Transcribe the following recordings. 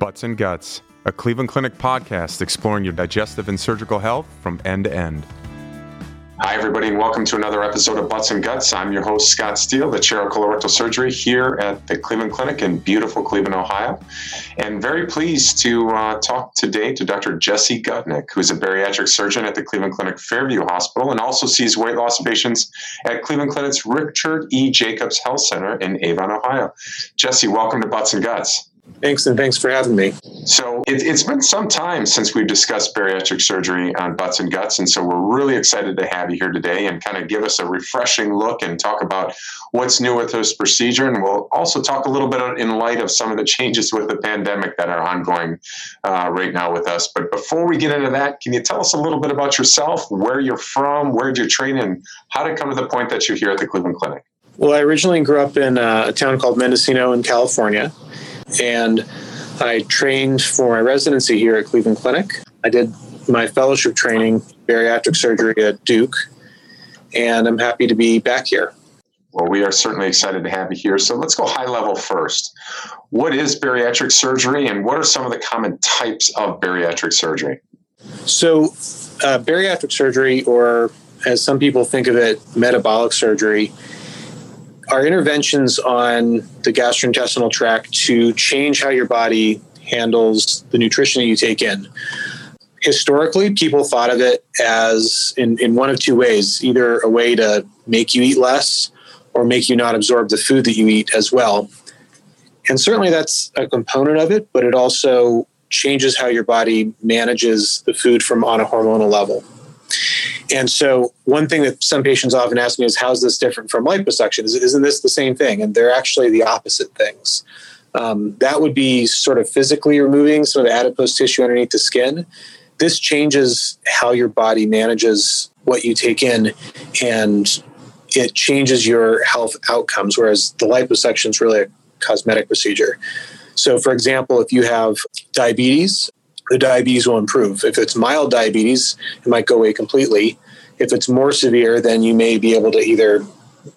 Butts and Guts, a Cleveland Clinic podcast exploring your digestive and surgical health from end to end. Hi, everybody, and welcome to another episode of Butts and Guts. I'm your host, Scott Steele, the chair of colorectal surgery here at the Cleveland Clinic in beautiful Cleveland, Ohio. And very pleased to uh, talk today to Dr. Jesse Gutnick, who's a bariatric surgeon at the Cleveland Clinic Fairview Hospital and also sees weight loss patients at Cleveland Clinic's Richard E. Jacobs Health Center in Avon, Ohio. Jesse, welcome to Butts and Guts. Thanks, and thanks for having me. So it, has been some time since we've discussed bariatric surgery on butts and guts, and so we're really excited to have you here today and kind of give us a refreshing look and talk about what's new with this procedure. And we'll also talk a little bit in light of some of the changes with the pandemic that are ongoing uh, right now with us. But before we get into that, can you tell us a little bit about yourself, where you're from, where did you train, and how to come to the point that you're here at the Cleveland Clinic? Well, I originally grew up in uh, a town called Mendocino in California and I trained for my residency here at Cleveland Clinic. I did my fellowship training, bariatric surgery at Duke, and I'm happy to be back here. Well, we are certainly excited to have you here. So let's go high level first. What is bariatric surgery, and what are some of the common types of bariatric surgery? So, uh, bariatric surgery, or as some people think of it, metabolic surgery, are interventions on the gastrointestinal tract to change how your body handles the nutrition that you take in. Historically, people thought of it as in, in one of two ways either a way to make you eat less or make you not absorb the food that you eat as well. And certainly that's a component of it, but it also changes how your body manages the food from on a hormonal level. And so, one thing that some patients often ask me is, "How's this different from liposuction? Isn't this the same thing?" And they're actually the opposite things. Um, that would be sort of physically removing some of the adipose tissue underneath the skin. This changes how your body manages what you take in, and it changes your health outcomes. Whereas the liposuction is really a cosmetic procedure. So, for example, if you have diabetes, the diabetes will improve. If it's mild diabetes, it might go away completely. If it's more severe, then you may be able to either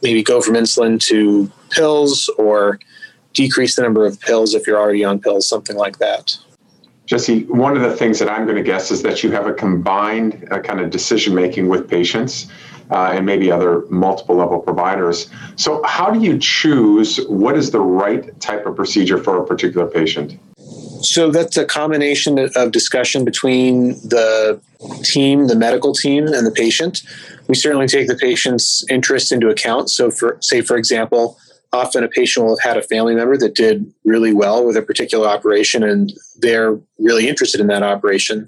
maybe go from insulin to pills or decrease the number of pills if you're already on pills, something like that. Jesse, one of the things that I'm going to guess is that you have a combined uh, kind of decision making with patients uh, and maybe other multiple level providers. So, how do you choose what is the right type of procedure for a particular patient? So that's a combination of discussion between the team, the medical team, and the patient. We certainly take the patient's interest into account. So, for say, for example, often a patient will have had a family member that did really well with a particular operation, and they're really interested in that operation.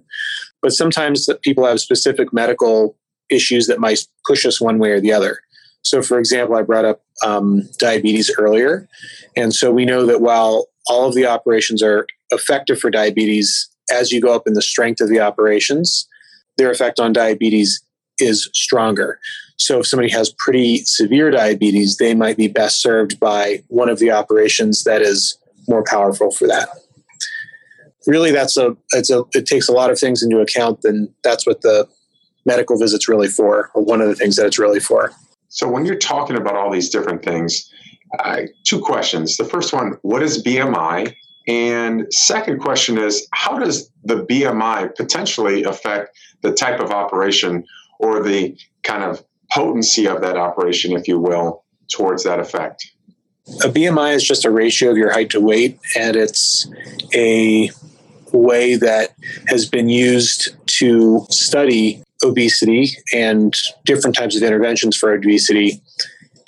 But sometimes people have specific medical issues that might push us one way or the other. So, for example, I brought up um, diabetes earlier. And so we know that while all of the operations are effective for diabetes as you go up in the strength of the operations, their effect on diabetes is stronger. So if somebody has pretty severe diabetes, they might be best served by one of the operations that is more powerful for that. Really, that's a, it's a it takes a lot of things into account, and that's what the medical visit's really for, or one of the things that it's really for. So when you're talking about all these different things, uh, two questions. The first one, what is BMI? And second question is, how does the BMI potentially affect the type of operation or the kind of potency of that operation, if you will, towards that effect? A BMI is just a ratio of your height to weight, and it's a way that has been used to study obesity and different types of interventions for obesity.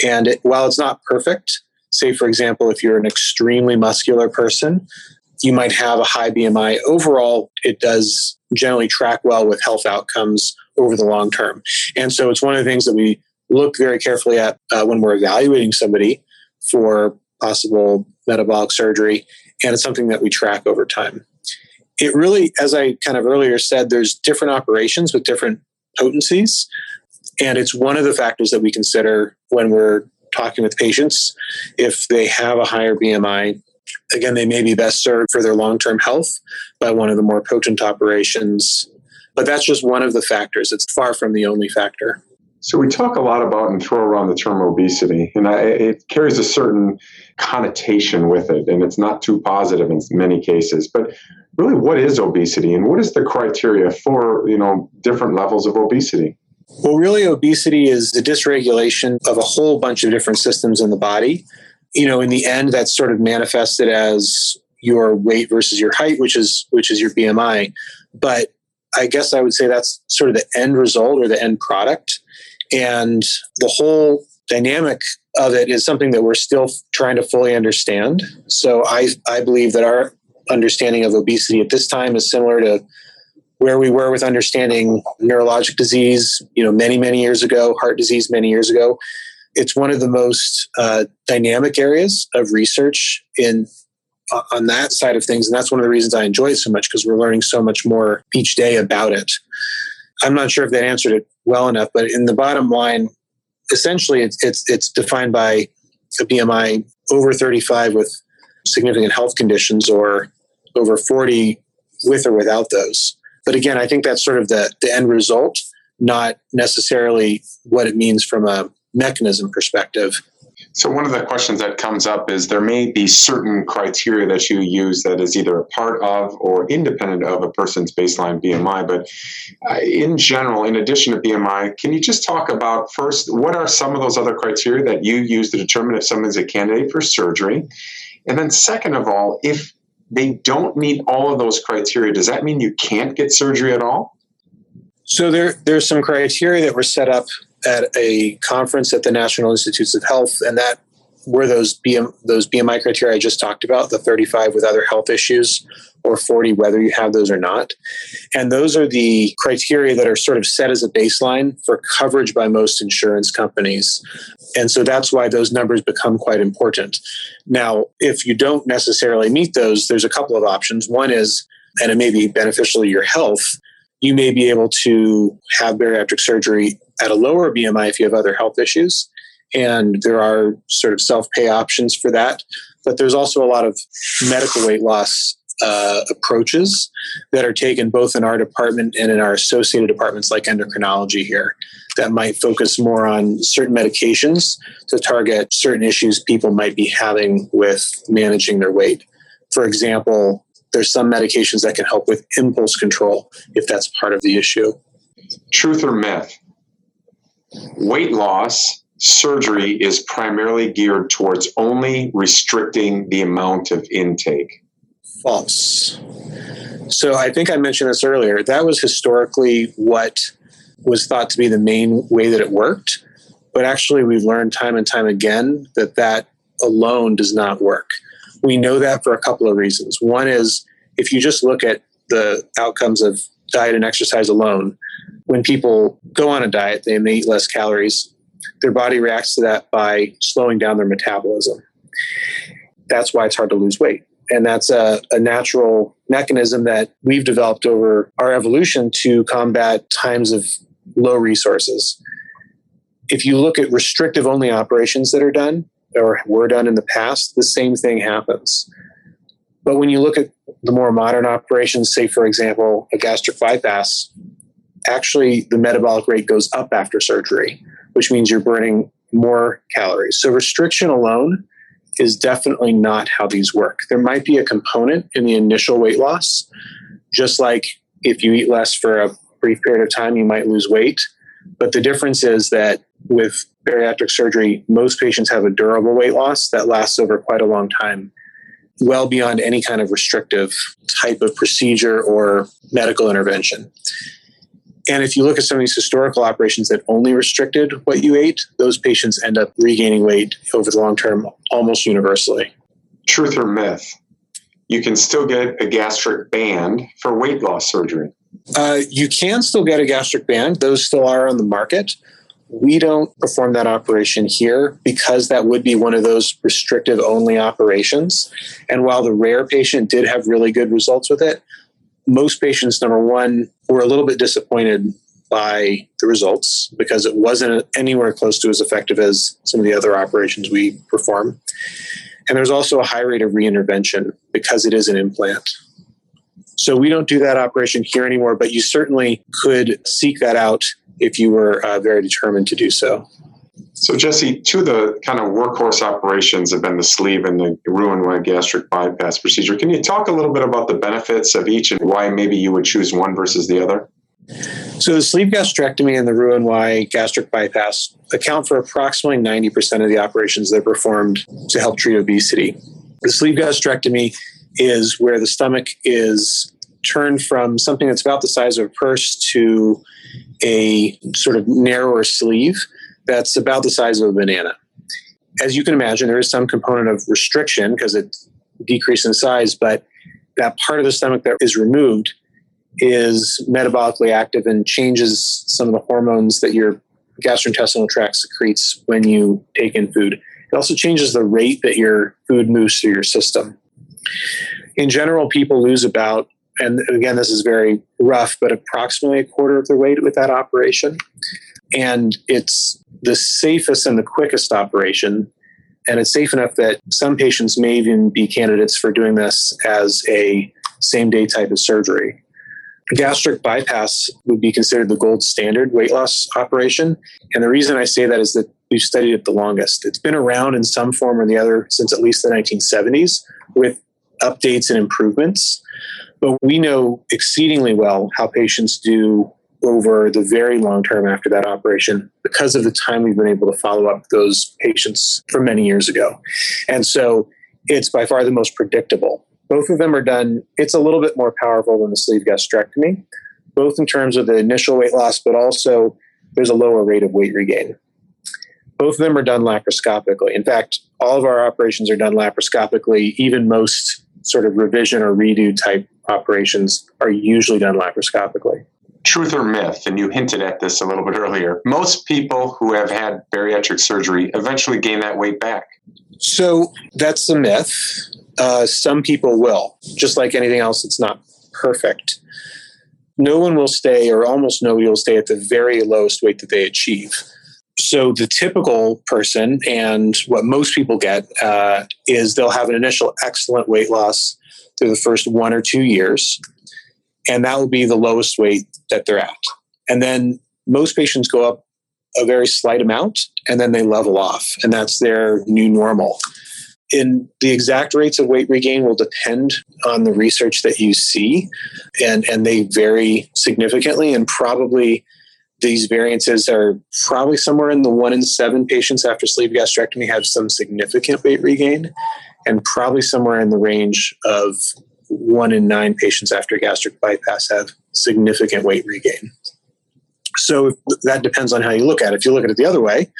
And it, while it's not perfect, say, for example, if you're an extremely muscular person, you might have a high BMI. Overall, it does generally track well with health outcomes over the long term. And so it's one of the things that we look very carefully at uh, when we're evaluating somebody for possible metabolic surgery. And it's something that we track over time. It really, as I kind of earlier said, there's different operations with different potencies. And it's one of the factors that we consider when we're talking with patients. If they have a higher BMI, again, they may be best served for their long term health by one of the more potent operations. But that's just one of the factors. It's far from the only factor. So we talk a lot about and throw around the term obesity, and I, it carries a certain connotation with it, and it's not too positive in many cases. But really, what is obesity, and what is the criteria for you know different levels of obesity? Well, really, obesity is the dysregulation of a whole bunch of different systems in the body. You know, in the end, that's sort of manifested as your weight versus your height, which is which is your BMI. But I guess I would say that's sort of the end result or the end product. And the whole dynamic of it is something that we're still trying to fully understand. So I, I believe that our understanding of obesity at this time is similar to where we were with understanding neurologic disease, you know, many, many years ago, heart disease many years ago. It's one of the most uh, dynamic areas of research in uh, on that side of things, and that's one of the reasons I enjoy it so much because we're learning so much more each day about it. I'm not sure if that answered it well enough, but in the bottom line, essentially, it's it's, it's defined by a BMI over 35 with significant health conditions, or over 40 with or without those. But again, I think that's sort of the, the end result, not necessarily what it means from a mechanism perspective. So, one of the questions that comes up is there may be certain criteria that you use that is either a part of or independent of a person's baseline BMI. But uh, in general, in addition to BMI, can you just talk about first what are some of those other criteria that you use to determine if someone's a candidate for surgery? And then, second of all, if they don't meet all of those criteria, does that mean you can't get surgery at all? So there, there's some criteria that were set up at a conference at the National Institutes of Health, and that were those BM, those BMI criteria I just talked about, the 35 with other health issues, or 40 whether you have those or not. And those are the criteria that are sort of set as a baseline for coverage by most insurance companies. And so that's why those numbers become quite important. Now, if you don't necessarily meet those, there's a couple of options. One is, and it may be beneficial to your health, you may be able to have bariatric surgery at a lower BMI if you have other health issues. And there are sort of self pay options for that. But there's also a lot of medical weight loss uh, approaches that are taken both in our department and in our associated departments like endocrinology here that might focus more on certain medications to target certain issues people might be having with managing their weight. For example, there's some medications that can help with impulse control if that's part of the issue. Truth or myth? Weight loss surgery is primarily geared towards only restricting the amount of intake. False. So I think I mentioned this earlier. That was historically what was thought to be the main way that it worked. But actually, we've learned time and time again that that alone does not work. We know that for a couple of reasons. One is if you just look at the outcomes of diet and exercise alone, when people go on a diet, they may eat less calories. Their body reacts to that by slowing down their metabolism. That's why it's hard to lose weight. And that's a, a, natural mechanism that we've developed over our evolution to combat times of low resources. If you look at restrictive only operations that are done or were done in the past, the same thing happens. But when you look at the more modern operations, say, for example, a gastric bypass, actually the metabolic rate goes up after surgery, which means you're burning more calories. So restriction alone is definitely not how these work. There might be a component in the initial weight loss, just like if you eat less for a brief period of time, you might lose weight. But the difference is that with bariatric surgery, most patients have a durable weight loss that lasts over quite a long time, well beyond any kind of restrictive type of procedure or medical intervention. And if you look at some of these historical operations that only restricted what you ate, those patients end up regaining weight over the long term almost universally. Truth or myth? You can still get a gastric band for weight loss surgery. Uh, you can still get a gastric band, those still are on the market. We don't perform that operation here because that would be one of those restrictive only operations. And while the rare patient did have really good results with it, most patients, number one, were a little bit disappointed by the results because it wasn't anywhere close to as effective as some of the other operations we perform. And there's also a high rate of reintervention because it is an implant. So we don't do that operation here anymore, but you certainly could seek that out if you were uh, very determined to do so. So, Jesse, two of the kind of workhorse operations have been the sleeve and the Roux-en-Y gastric bypass procedure. Can you talk a little bit about the benefits of each and why maybe you would choose one versus the other? So, the sleeve gastrectomy and the Roux-en-Y gastric bypass account for approximately 90% of the operations that are performed to help treat obesity. The sleeve gastrectomy is where the stomach is turned from something that's about the size of a purse to a sort of narrower sleeve that's about the size of a banana. As you can imagine, there is some component of restriction because it decreases in size, but that part of the stomach that is removed is metabolically active and changes some of the hormones that your gastrointestinal tract secretes when you take in food. It also changes the rate that your food moves through your system. In general, people lose about, and again, this is very rough, but approximately a quarter of their weight with that operation. And it's the safest and the quickest operation. And it's safe enough that some patients may even be candidates for doing this as a same day type of surgery. Gastric bypass would be considered the gold standard weight loss operation. And the reason I say that is that we've studied it the longest. It's been around in some form or the other since at least the 1970s with updates and improvements. But we know exceedingly well how patients do over the very long term after that operation because of the time we've been able to follow up those patients from many years ago. And so it's by far the most predictable. Both of them are done, it's a little bit more powerful than the sleeve gastrectomy, both in terms of the initial weight loss, but also there's a lower rate of weight regain. Both of them are done laparoscopically. In fact, all of our operations are done laparoscopically, even most sort of revision or redo type operations are usually done laparoscopically truth or myth, and you hinted at this a little bit earlier, most people who have had bariatric surgery eventually gain that weight back. So that's a myth. Uh, some people will. Just like anything else, it's not perfect. No one will stay, or almost nobody will stay at the very lowest weight that they achieve. So the typical person, and what most people get, uh, is they'll have an initial excellent weight loss through the first one or two years and that will be the lowest weight that they're at. And then most patients go up a very slight amount and then they level off, and that's their new normal. In the exact rates of weight regain will depend on the research that you see, and, and they vary significantly. And probably these variances are probably somewhere in the one in seven patients after sleeve gastrectomy have some significant weight regain, and probably somewhere in the range of one in nine patients after gastric bypass have significant weight regain. So that depends on how you look at it. If you look at it the other way,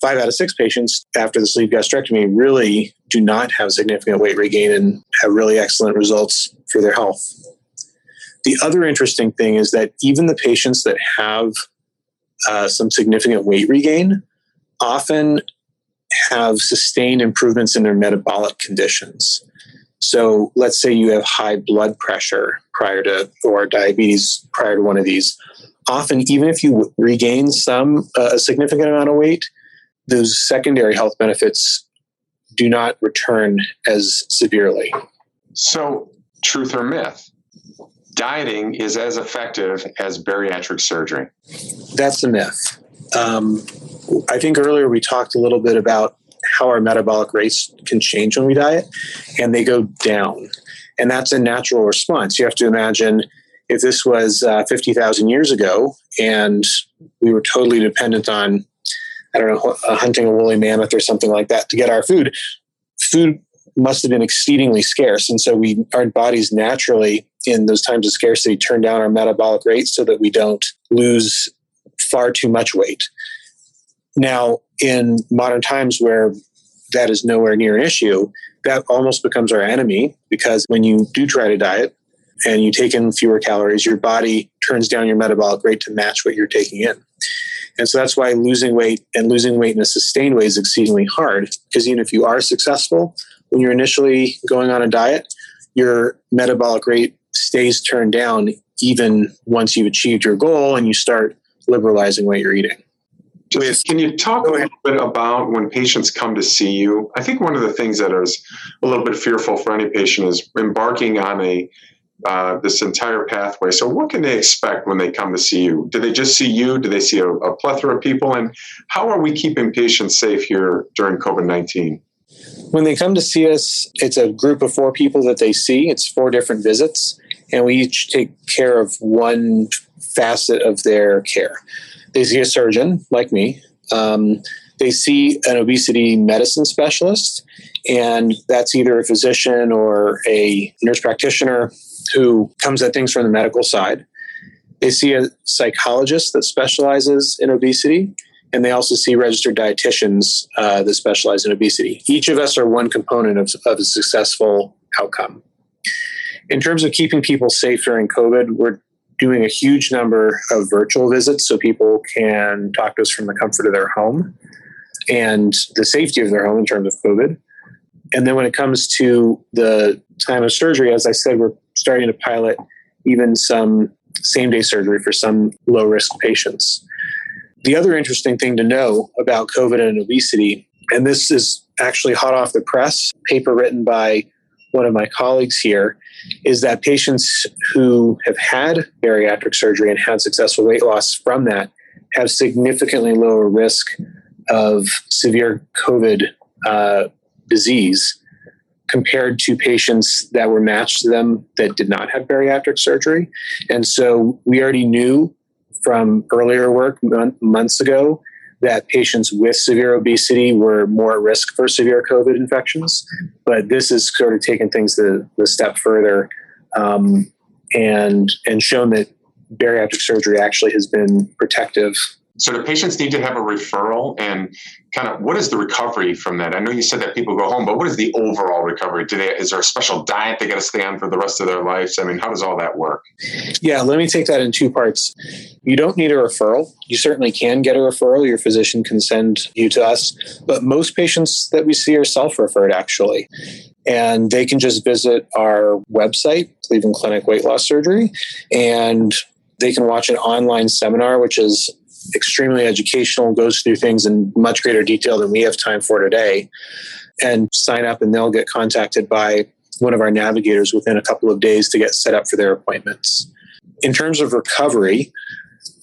five out of six patients after the sleeve gastrectomy really do not have significant weight regain and have really excellent results for their health. The other interesting thing is that even the patients that have uh, some significant weight regain often have sustained improvements in their metabolic conditions. So let's say you have high blood pressure prior to, or diabetes prior to one of these. Often, even if you regain some, uh, a significant amount of weight, those secondary health benefits do not return as severely. So, truth or myth? Dieting is as effective as bariatric surgery. That's a myth. Um, I think earlier we talked a little bit about how our metabolic rates can change when we diet, and they go down. And that's a natural response. You have to imagine if this was uh, 50,000 years ago and we were totally dependent on, I don't know, hunting a woolly mammoth or something like that to get our food, food must have been exceedingly scarce. And so we, our bodies naturally, in those times of scarcity, turn down our metabolic rates so that we don't lose far too much weight. Now, in modern times where that is nowhere near an issue, that almost becomes our enemy because when you do try to diet and you take in fewer calories, your body turns down your metabolic rate to match what you're taking in. And so that's why losing weight and losing weight in a sustained way is exceedingly hard because even if you are successful, when you're initially going on a diet, your metabolic rate stays turned down even once you've achieved your goal and you start liberalizing what you're eating. Just, can you talk a little bit about when patients come to see you? I think one of the things that is a little bit fearful for any patient is embarking on a uh, this entire pathway. So, what can they expect when they come to see you? Do they just see you? Do they see a, a plethora of people? And how are we keeping patients safe here during COVID 19? When they come to see us, it's a group of four people that they see. It's four different visits, and we each take care of one facet of their care. They see a surgeon, like me. Um, they see an obesity medicine specialist, and that's either a physician or a nurse practitioner who comes at things from the medical side. They see a psychologist that specializes in obesity, and they also see registered dietitians uh, that specialize in obesity. Each of us are one component of, of a successful outcome. In terms of keeping people safe during COVID, we're doing a huge number of virtual visits so people can talk to us from the comfort of their home and the safety of their home in terms of COVID. And then when it comes to the time of surgery, as I said, we're starting to pilot even some same day surgery for some low risk patients. The other interesting thing to know about COVID and obesity, and this is actually hot off the press, paper written by one of my colleagues here, is that patients who have had bariatric surgery and had successful weight loss from that have significantly lower risk of severe COVID uh, disease compared to patients that were matched to them that did not have bariatric surgery. And so we already knew from earlier work months ago that patients with severe obesity were more at risk for severe COVID infections. But this has sort of taken things the, the step further um, and and shown that bariatric surgery actually has been protective so the patients need to have a referral and kind of what is the recovery from that? I know you said that people go home, but what is the overall recovery? Do they is there a special diet they got to stay on for the rest of their lives? I mean, how does all that work? Yeah, let me take that in two parts. You don't need a referral. You certainly can get a referral. Your physician can send you to us, but most patients that we see are self-referred actually. And they can just visit our website, Cleveland Clinic Weight Loss Surgery, and they can watch an online seminar, which is extremely educational, goes through things in much greater detail than we have time for today, and sign up and they'll get contacted by one of our navigators within a couple of days to get set up for their appointments. In terms of recovery,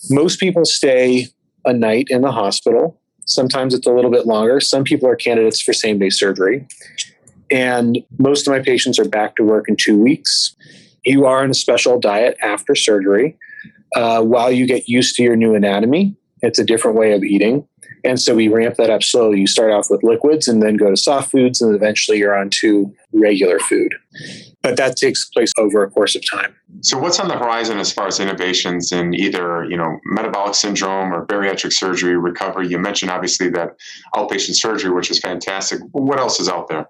most people stay a night in the hospital. Sometimes it's a little bit longer. Some people are candidates for same day surgery. And most of my patients are back to work in two weeks. You are on a special diet after surgery uh, while you get used to your new anatomy. It's a different way of eating. And so we ramp that up slowly. You start off with liquids and then go to soft foods, and eventually you're on to regular food. But that takes place over a course of time. So, what's on the horizon as far as innovations in either, you know, metabolic syndrome or bariatric surgery recovery? You mentioned obviously that outpatient surgery, which is fantastic. What else is out there?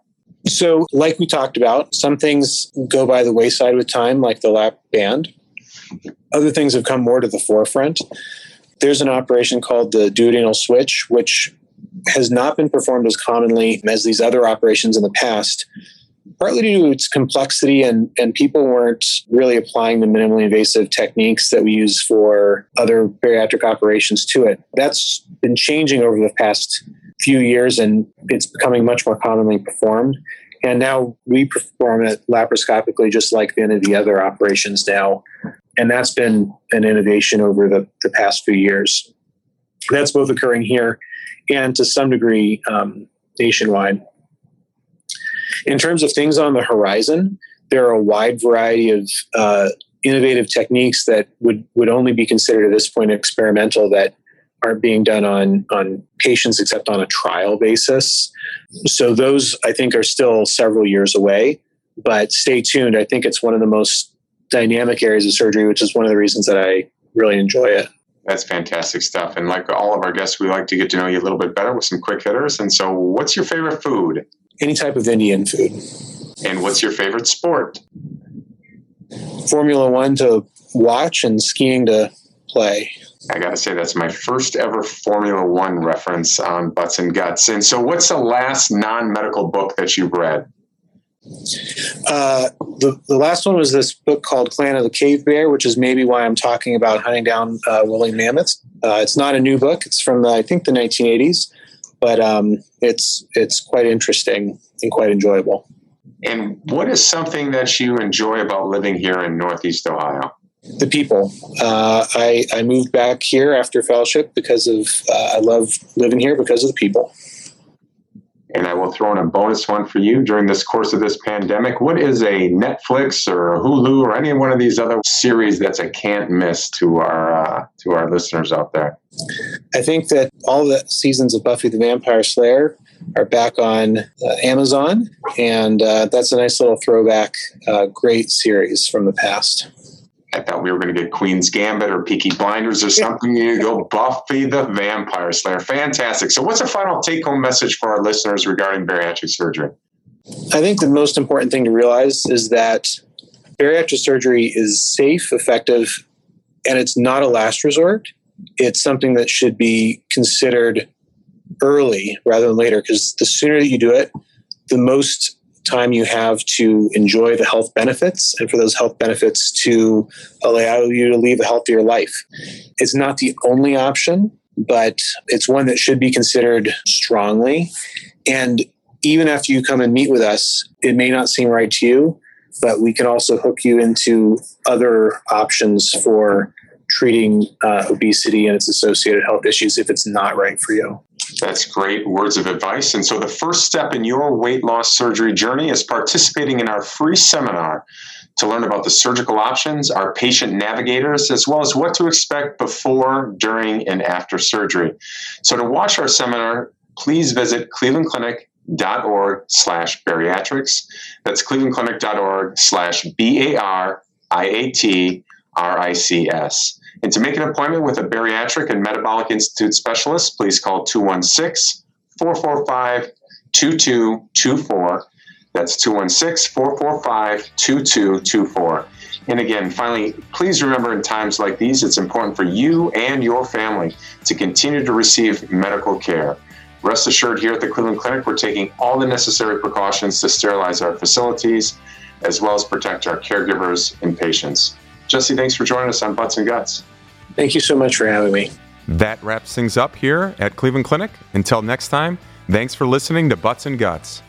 So, like we talked about, some things go by the wayside with time, like the lap band. Other things have come more to the forefront. There's an operation called the duodenal switch, which has not been performed as commonly as these other operations in the past, partly due to its complexity and, and people weren't really applying the minimally invasive techniques that we use for other bariatric operations to it. That's been changing over the past few years and it's becoming much more commonly performed. And now we perform it laparoscopically, just like any of the other operations now. And that's been an innovation over the, the past few years. That's both occurring here and to some degree um, nationwide. In terms of things on the horizon, there are a wide variety of uh, innovative techniques that would, would only be considered at this point experimental that aren't being done on on patients except on a trial basis. So those I think are still several years away. But stay tuned. I think it's one of the most dynamic areas of surgery, which is one of the reasons that I really enjoy it. That's fantastic stuff. And like all of our guests, we like to get to know you a little bit better with some quick hitters. And so, what's your favorite food? Any type of Indian food. And what's your favorite sport? Formula One to watch and skiing to play. I got to say, that's my first ever Formula One reference on Butts and Guts. And so, what's the last non medical book that you've read? Uh, the, the last one was this book called Clan of the Cave Bear, which is maybe why I'm talking about hunting down uh, woolly mammoths. Uh, it's not a new book; it's from the, I think the 1980s, but um, it's it's quite interesting and quite enjoyable. And what is something that you enjoy about living here in Northeast Ohio? The people. Uh, I, I moved back here after fellowship because of, uh, I love living here because of the people. And I will throw in a bonus one for you during this course of this pandemic. What is a Netflix or a Hulu or any one of these other series that's a can't miss to our uh, to our listeners out there? I think that all the seasons of Buffy the Vampire Slayer are back on uh, Amazon, and uh, that's a nice little throwback, uh, great series from the past. I thought we were going to get Queen's Gambit or Peaky Blinders or something. You go Buffy the Vampire Slayer. Fantastic. So, what's a final take home message for our listeners regarding bariatric surgery? I think the most important thing to realize is that bariatric surgery is safe, effective, and it's not a last resort. It's something that should be considered early rather than later because the sooner that you do it, the most time you have to enjoy the health benefits and for those health benefits to allow you to live a healthier life. It's not the only option, but it's one that should be considered strongly. And even after you come and meet with us, it may not seem right to you, but we can also hook you into other options for treating uh, obesity and its associated health issues if it's not right for you. That's great words of advice. And so, the first step in your weight loss surgery journey is participating in our free seminar to learn about the surgical options, our patient navigators, as well as what to expect before, during, and after surgery. So, to watch our seminar, please visit Cleveland Clinic clevelandclinic.org slash bariatrics. That's clevelandclinic.org slash B-A-R-I-A-T-R-I-C-S. And to make an appointment with a bariatric and metabolic institute specialist, please call 216 445 2224. That's 216 445 2224. And again, finally, please remember in times like these, it's important for you and your family to continue to receive medical care. Rest assured, here at the Cleveland Clinic, we're taking all the necessary precautions to sterilize our facilities as well as protect our caregivers and patients. Jesse, thanks for joining us on Butts and Guts. Thank you so much for having me. That wraps things up here at Cleveland Clinic. Until next time, thanks for listening to Butts and Guts.